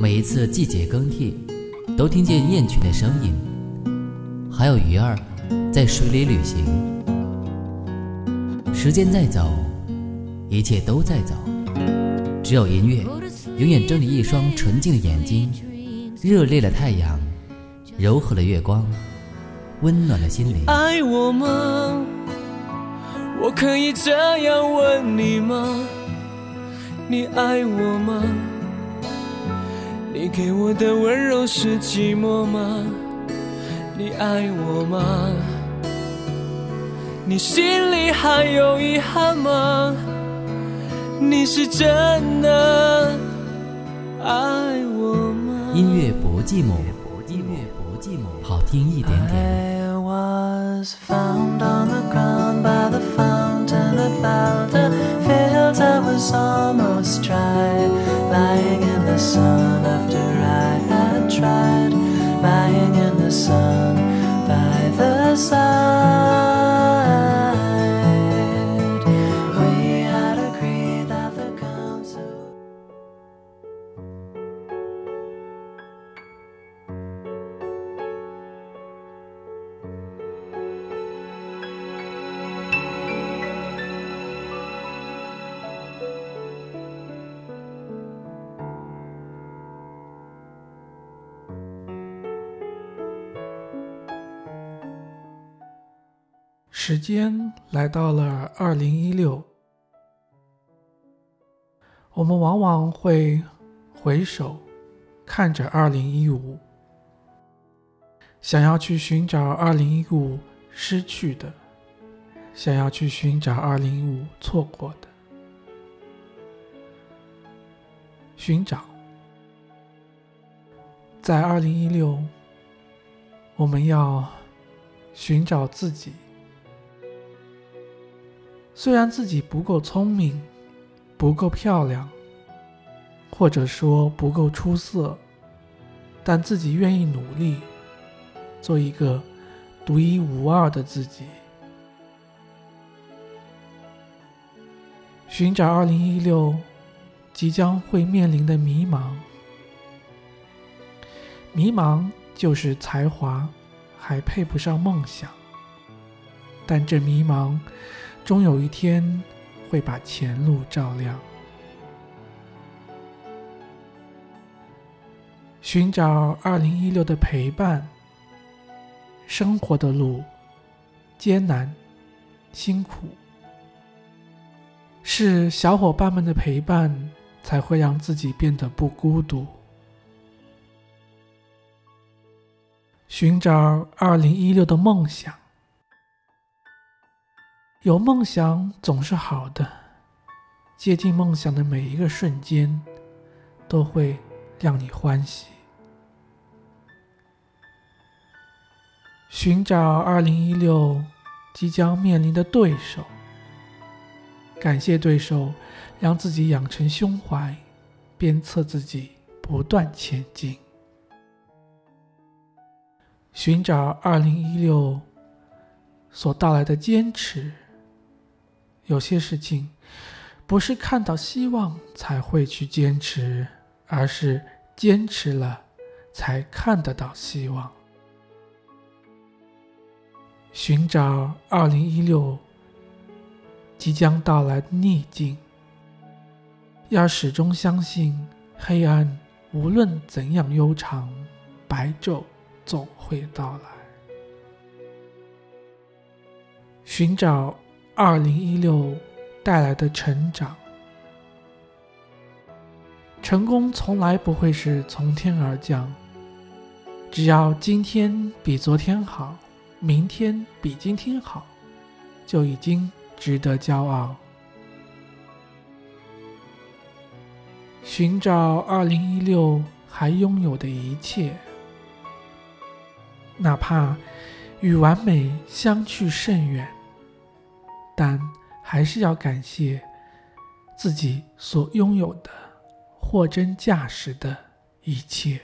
每一次季节更替，都听见雁群的声音，还有鱼儿在水里旅行。时间在走，一切都在走，只有音乐永远睁着一双纯净的眼睛，热烈的太阳，柔和的月光，温暖的心灵。爱我吗？我可以这样问你吗？你爱我吗？你给我的温柔是寂寞吗？你爱我吗？你心里还有遗憾吗？你是真的爱我吗？音乐不寂寞，音乐不寂寞，好听一点点。时间来到了二零一六，我们往往会回首看着二零一五，想要去寻找二零一五失去的，想要去寻找二零一五错过的，寻找，在二零一六，我们要寻找自己。虽然自己不够聪明，不够漂亮，或者说不够出色，但自己愿意努力，做一个独一无二的自己。寻找二零一六即将会面临的迷茫，迷茫就是才华还配不上梦想，但这迷茫。终有一天会把前路照亮。寻找二零一六的陪伴，生活的路艰难辛苦，是小伙伴们的陪伴，才会让自己变得不孤独。寻找二零一六的梦想。有梦想总是好的，接近梦想的每一个瞬间，都会让你欢喜。寻找二零一六即将面临的对手，感谢对手，让自己养成胸怀，鞭策自己不断前进。寻找二零一六所到来的坚持。有些事情不是看到希望才会去坚持，而是坚持了才看得到希望。寻找二零一六即将到来的逆境，要始终相信黑暗无论怎样悠长，白昼总会到来。寻找。二零一六带来的成长，成功从来不会是从天而降。只要今天比昨天好，明天比今天好，就已经值得骄傲。寻找二零一六还拥有的一切，哪怕与完美相去甚远。但还是要感谢自己所拥有的货真价实的一切。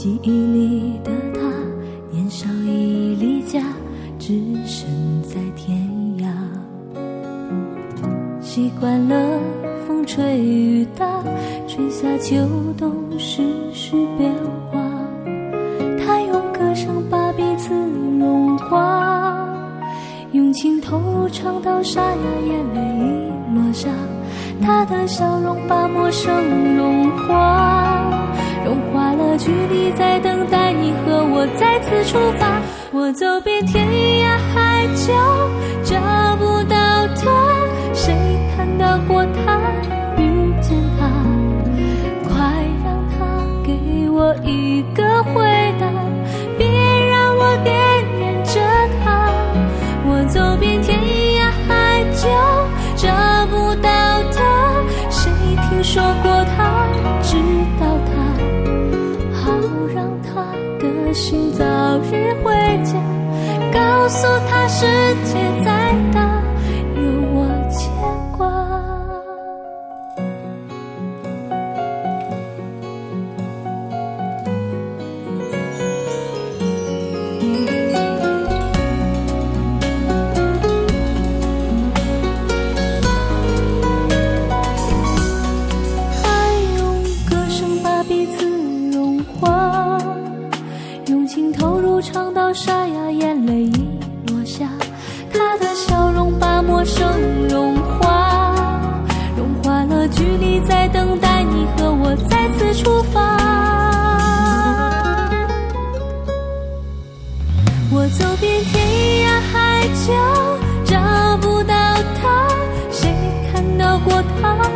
记忆里的他，年少已离家，只身在天涯。习惯了风吹雨打，春夏秋冬世事变化。他用歌声把彼此融化，用情投入唱到沙哑，眼泪已落下。他的笑容把陌生融化。在等待你和我再次出发。我走遍天涯海角找不到他谁看到过他？告诉他世界在等他。